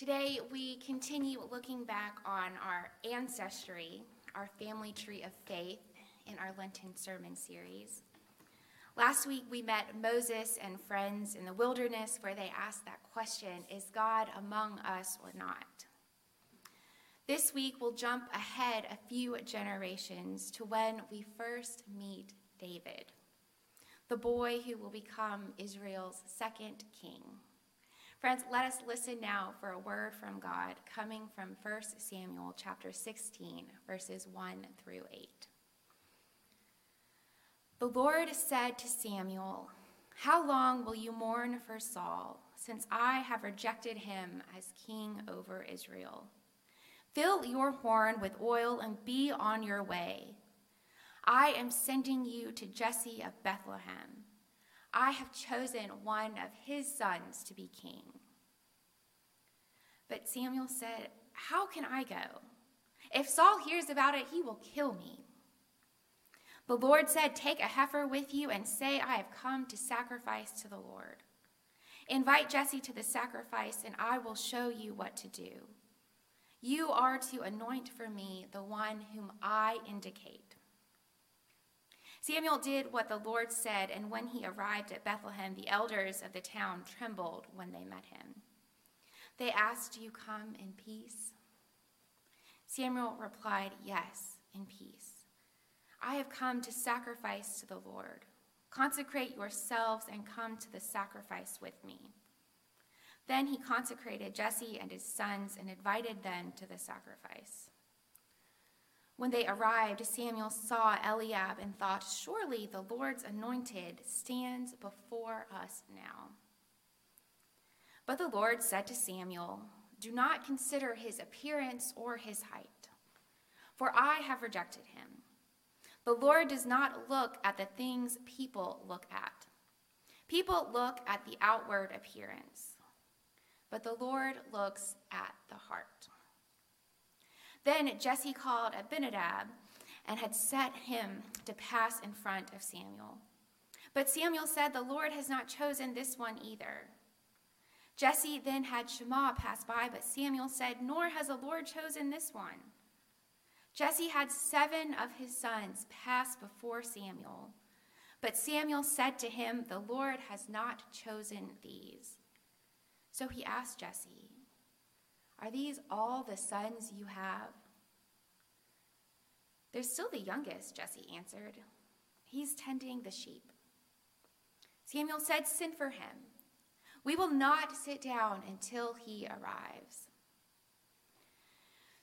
Today, we continue looking back on our ancestry, our family tree of faith, in our Lenten sermon series. Last week, we met Moses and friends in the wilderness where they asked that question Is God among us or not? This week, we'll jump ahead a few generations to when we first meet David, the boy who will become Israel's second king. Friends, let us listen now for a word from God coming from 1 Samuel chapter 16, verses 1 through 8. The Lord said to Samuel, How long will you mourn for Saul, since I have rejected him as king over Israel? Fill your horn with oil and be on your way. I am sending you to Jesse of Bethlehem I have chosen one of his sons to be king. But Samuel said, How can I go? If Saul hears about it, he will kill me. The Lord said, Take a heifer with you and say, I have come to sacrifice to the Lord. Invite Jesse to the sacrifice, and I will show you what to do. You are to anoint for me the one whom I indicate. Samuel did what the Lord said, and when he arrived at Bethlehem, the elders of the town trembled when they met him. They asked, Do you come in peace? Samuel replied, Yes, in peace. I have come to sacrifice to the Lord. Consecrate yourselves and come to the sacrifice with me. Then he consecrated Jesse and his sons and invited them to the sacrifice. When they arrived, Samuel saw Eliab and thought, Surely the Lord's anointed stands before us now. But the Lord said to Samuel, Do not consider his appearance or his height, for I have rejected him. The Lord does not look at the things people look at. People look at the outward appearance, but the Lord looks at the heart. Then Jesse called Abinadab and had set him to pass in front of Samuel. But Samuel said, The Lord has not chosen this one either. Jesse then had Shammah pass by, but Samuel said, Nor has the Lord chosen this one. Jesse had seven of his sons pass before Samuel. But Samuel said to him, The Lord has not chosen these. So he asked Jesse, are these all the sons you have? They're still the youngest, Jesse answered. He's tending the sheep. Samuel said, Send for him. We will not sit down until he arrives.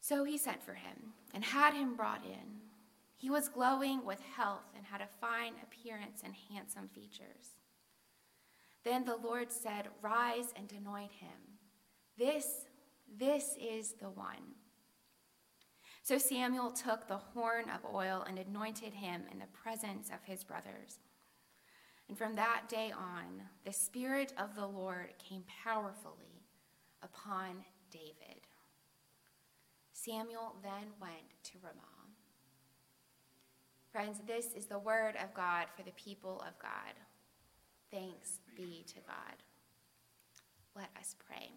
So he sent for him and had him brought in. He was glowing with health and had a fine appearance and handsome features. Then the Lord said, Rise and anoint him. This this is the one. So Samuel took the horn of oil and anointed him in the presence of his brothers. And from that day on, the Spirit of the Lord came powerfully upon David. Samuel then went to Ramah. Friends, this is the word of God for the people of God. Thanks be to God. Let us pray.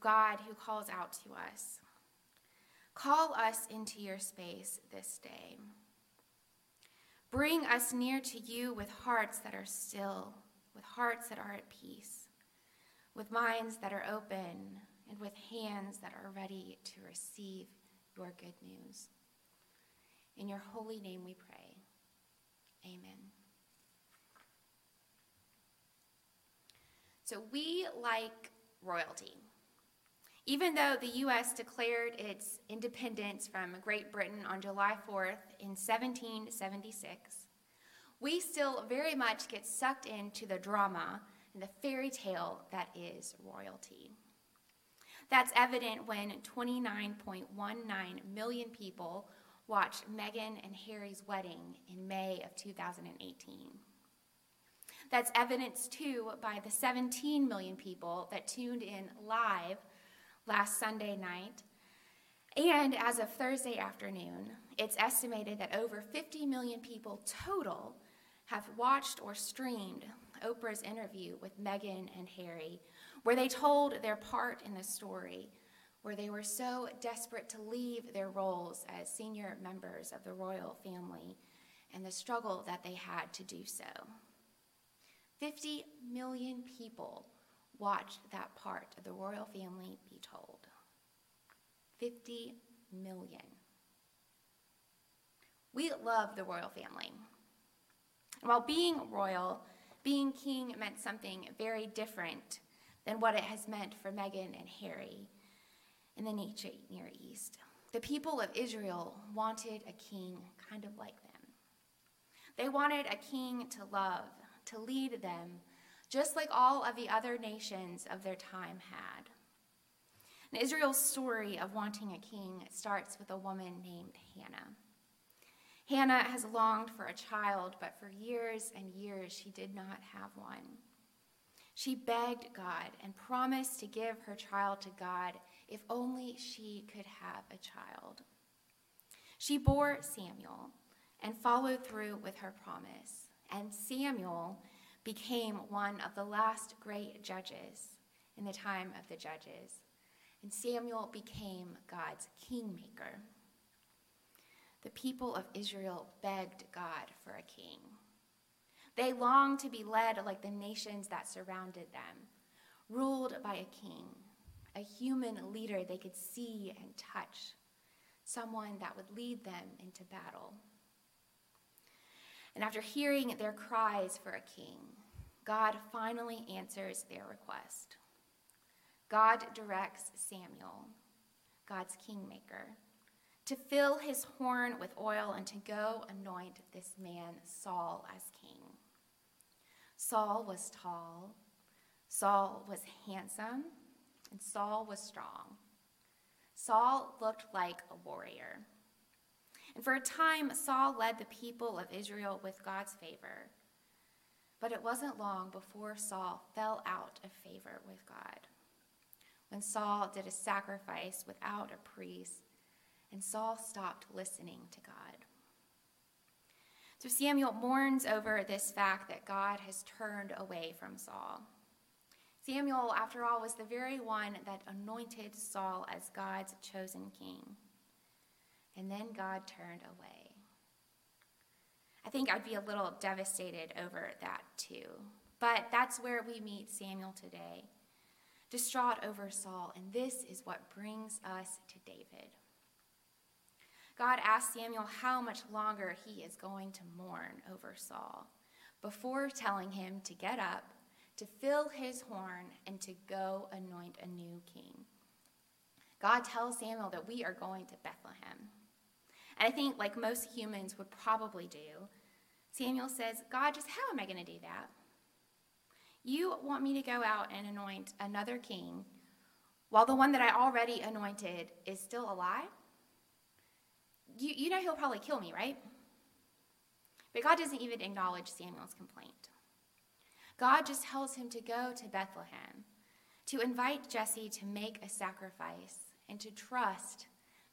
God who calls out to us. Call us into your space this day. Bring us near to you with hearts that are still, with hearts that are at peace, with minds that are open, and with hands that are ready to receive your good news. In your holy name we pray. Amen. So we like royalty. Even though the U.S. declared its independence from Great Britain on July 4th in 1776, we still very much get sucked into the drama and the fairy tale that is royalty. That's evident when 29.19 million people watched Meghan and Harry's wedding in May of 2018. That's evidenced too by the 17 million people that tuned in live last Sunday night. And as of Thursday afternoon, it's estimated that over 50 million people total have watched or streamed Oprah's interview with Meghan and Harry, where they told their part in the story, where they were so desperate to leave their roles as senior members of the royal family and the struggle that they had to do so. 50 million people watched that part of the royal family be told. 50 million. We love the royal family. While being royal, being king meant something very different than what it has meant for Meghan and Harry in the Near East. The people of Israel wanted a king kind of like them. They wanted a king to love, to lead them, just like all of the other nations of their time had. And Israel's story of wanting a king starts with a woman named Hannah. Hannah has longed for a child, but for years and years she did not have one. She begged God and promised to give her child to God if only she could have a child. She bore Samuel and followed through with her promise, and Samuel became one of the last great judges in the time of the judges, and Samuel became God's kingmaker. The people of Israel begged God for a king. They longed to be led like the nations that surrounded them, ruled by a king, a human leader they could see and touch, someone that would lead them into battle. And after hearing their cries for a king, God finally answers their request. God directs Samuel, God's kingmaker, to fill his horn with oil and to go anoint this man, Saul, as king. Saul was tall, Saul was handsome, and Saul was strong. Saul looked like a warrior. For a time, Saul led the people of Israel with God's favor. But it wasn't long before Saul fell out of favor with God. When Saul did a sacrifice without a priest, and Saul stopped listening to God. So Samuel mourns over this fact that God has turned away from Saul. Samuel, after all, was the very one that anointed Saul as God's chosen king and then God turned away. I think I'd be a little devastated over that too. But that's where we meet Samuel today, distraught over Saul, and this is what brings us to David. God asked Samuel how much longer he is going to mourn over Saul before telling him to get up, to fill his horn, and to go anoint a new king. God tells Samuel that we are going to Bethlehem. I think, like most humans would probably do, Samuel says, God, just how am I going to do that? You want me to go out and anoint another king while the one that I already anointed is still alive? You, you know he'll probably kill me, right? But God doesn't even acknowledge Samuel's complaint. God just tells him to go to Bethlehem, to invite Jesse to make a sacrifice, and to trust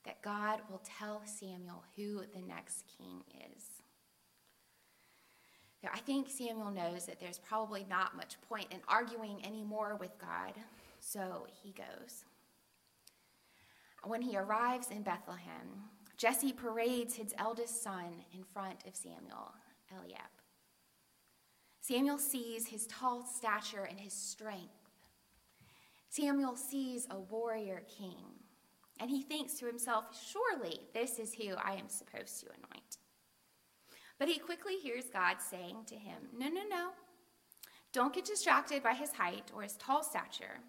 that God will tell Samuel who the next king is. Now, I think Samuel knows that there's probably not much point in arguing anymore with God, so he goes. When he arrives in Bethlehem, Jesse parades his eldest son in front of Samuel, Eliab. Samuel sees his tall stature and his strength. Samuel sees a warrior king. And he thinks to himself, Surely this is who I am supposed to anoint. But he quickly hears God saying to him, No, no, no. Don't get distracted by his height or his tall stature.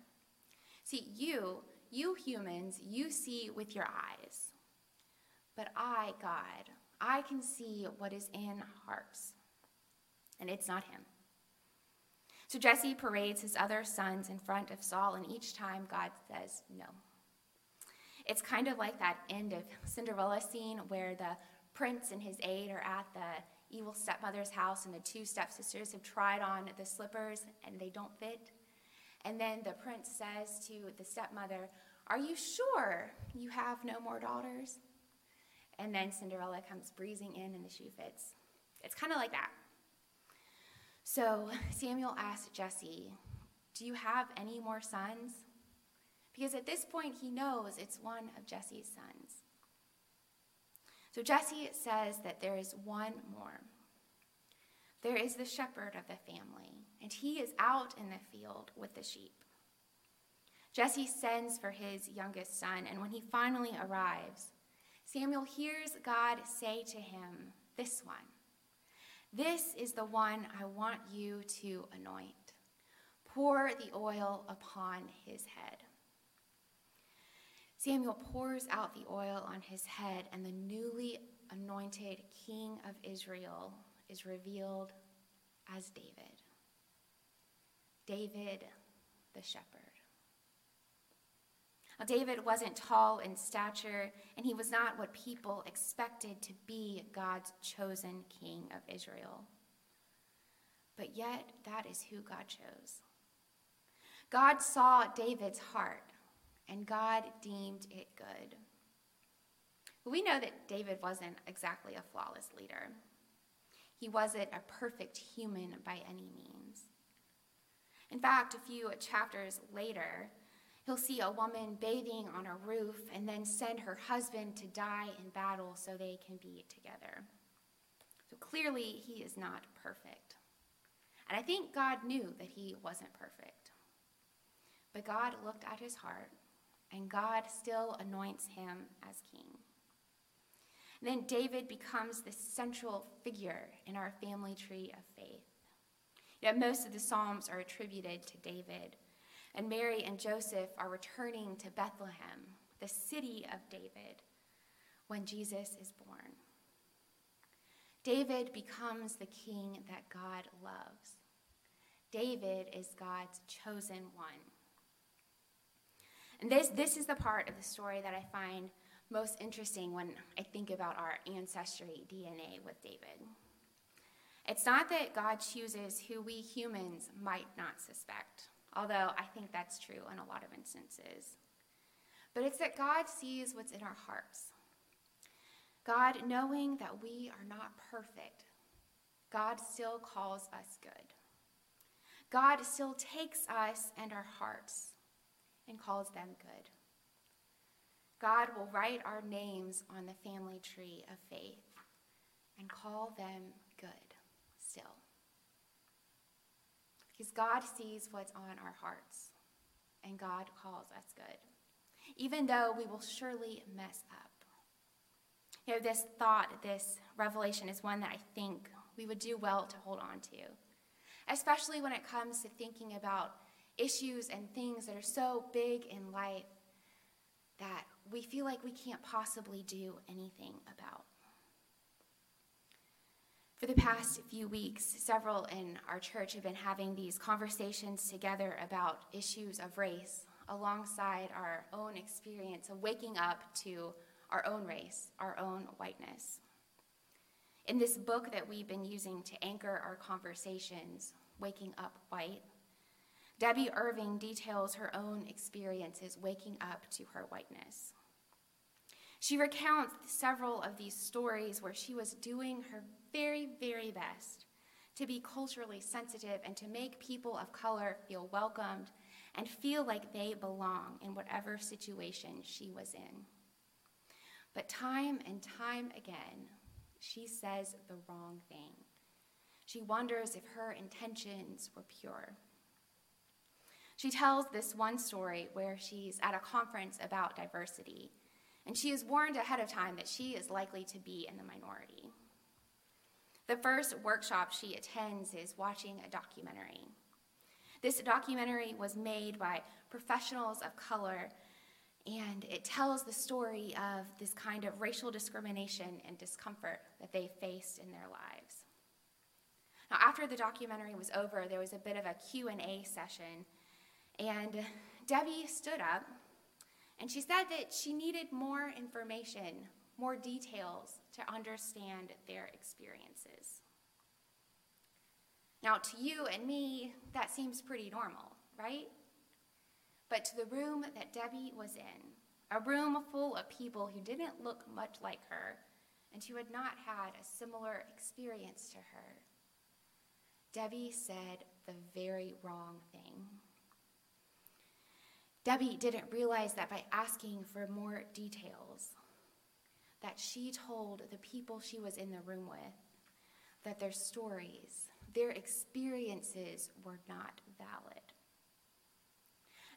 See, you, you humans, you see with your eyes. But I, God, I can see what is in hearts. And it's not him. So Jesse parades his other sons in front of Saul, and each time God says, No. It's kind of like that end of Cinderella scene where the prince and his aide are at the evil stepmother's house, and the two stepsisters have tried on the slippers and they don't fit. And then the prince says to the stepmother, Are you sure you have no more daughters? And then Cinderella comes breezing in and the shoe fits. It's kind of like that. So Samuel asked Jesse, Do you have any more sons? Because at this point, he knows it's one of Jesse's sons. So Jesse says that there is one more. There is the shepherd of the family, and he is out in the field with the sheep. Jesse sends for his youngest son, and when he finally arrives, Samuel hears God say to him, This one, this is the one I want you to anoint. Pour the oil upon his head. Samuel pours out the oil on his head, and the newly anointed king of Israel is revealed as David. David the shepherd. Now, David wasn't tall in stature, and he was not what people expected to be God's chosen king of Israel. But yet, that is who God chose. God saw David's heart, and God deemed it good. We know that David wasn't exactly a flawless leader. He wasn't a perfect human by any means. In fact, a few chapters later, he'll see a woman bathing on a roof and then send her husband to die in battle so they can be together. So clearly, he is not perfect. And I think God knew that he wasn't perfect. But God looked at his heart, and God still anoints him as king. Then David becomes the central figure in our family tree of faith. Yet most of the Psalms are attributed to David, and Mary and Joseph are returning to Bethlehem, the city of David, when Jesus is born. David becomes the king that God loves. David is God's chosen one. And this, this is the part of the story that I find most interesting when I think about our ancestry DNA with David. It's not that God chooses who we humans might not suspect, although I think that's true in a lot of instances. But it's that God sees what's in our hearts. God, knowing that we are not perfect, God still calls us good. God still takes us and our hearts and calls them good. God will write our names on the family tree of faith and call them good still. Because God sees what's on our hearts, and God calls us good, even though we will surely mess up. You know, this thought, this revelation is one that I think we would do well to hold on to, especially when it comes to thinking about issues and things that are so big in life that we feel like we can't possibly do anything about. For the past few weeks, several in our church have been having these conversations together about issues of race alongside our own experience of waking up to our own race, our own whiteness. In this book that we've been using to anchor our conversations, Waking Up White, Debby Irving details her own experiences waking up to her whiteness. She recounts several of these stories where she was doing her very, very best to be culturally sensitive and to make people of color feel welcomed and feel like they belong in whatever situation she was in. But time and time again, she says the wrong thing. She wonders if her intentions were pure. She tells this one story where she's at a conference about diversity and she is warned ahead of time that she is likely to be in the minority. The first workshop she attends is watching a documentary. This documentary was made by professionals of color, and it tells the story of this kind of racial discrimination and discomfort that they faced in their lives. Now, after the documentary was over, there was a bit of a Q&A session, and Debby stood up and she said that she needed more information, more details to understand their experiences. Now, to you and me, that seems pretty normal, right? But to the room that Debby was in, a room full of people who didn't look much like her and who had not had a similar experience to her, Debby said the very wrong thing. Debby didn't realize that by asking for more details, that she told the people she was in the room with that their stories, their experiences were not valid.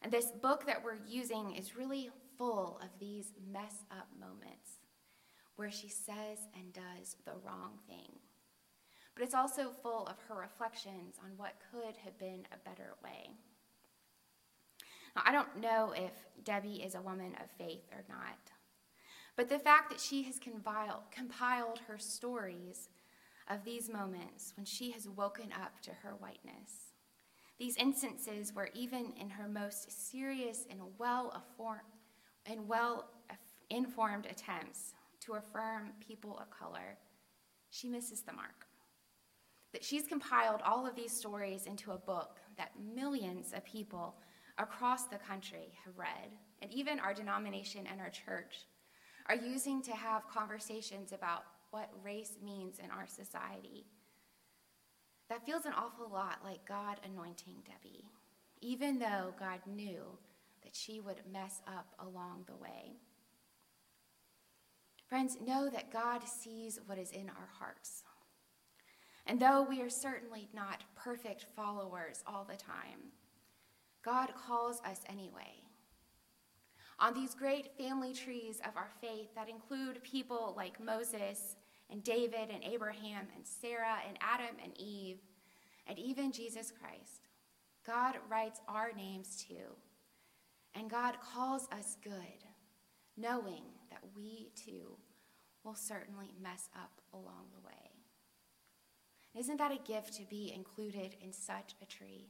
And this book that we're using is really full of these mess up moments where she says and does the wrong thing. But it's also full of her reflections on what could have been a better way. Now, I don't know if Debby is a woman of faith or not, but the fact that she has compiled, her stories of these moments when she has woken up to her whiteness, these instances where even in her most serious and well and well informed attempts to affirm people of color, she misses the mark. That she's compiled all of these stories into a book that millions of people across the country have read, and even our denomination and our church are using to have conversations about what race means in our society. That feels an awful lot like God anointing Debby, even though God knew that she would mess up along the way. Friends, know that God sees what is in our hearts. And though we are certainly not perfect followers all the time, God calls us anyway. On these great family trees of our faith that include people like Moses and David and Abraham and Sarah and Adam and Eve and even Jesus Christ, God writes our names too. And God calls us good, knowing that we too will certainly mess up along the way. Isn't that a gift to be included in such a tree?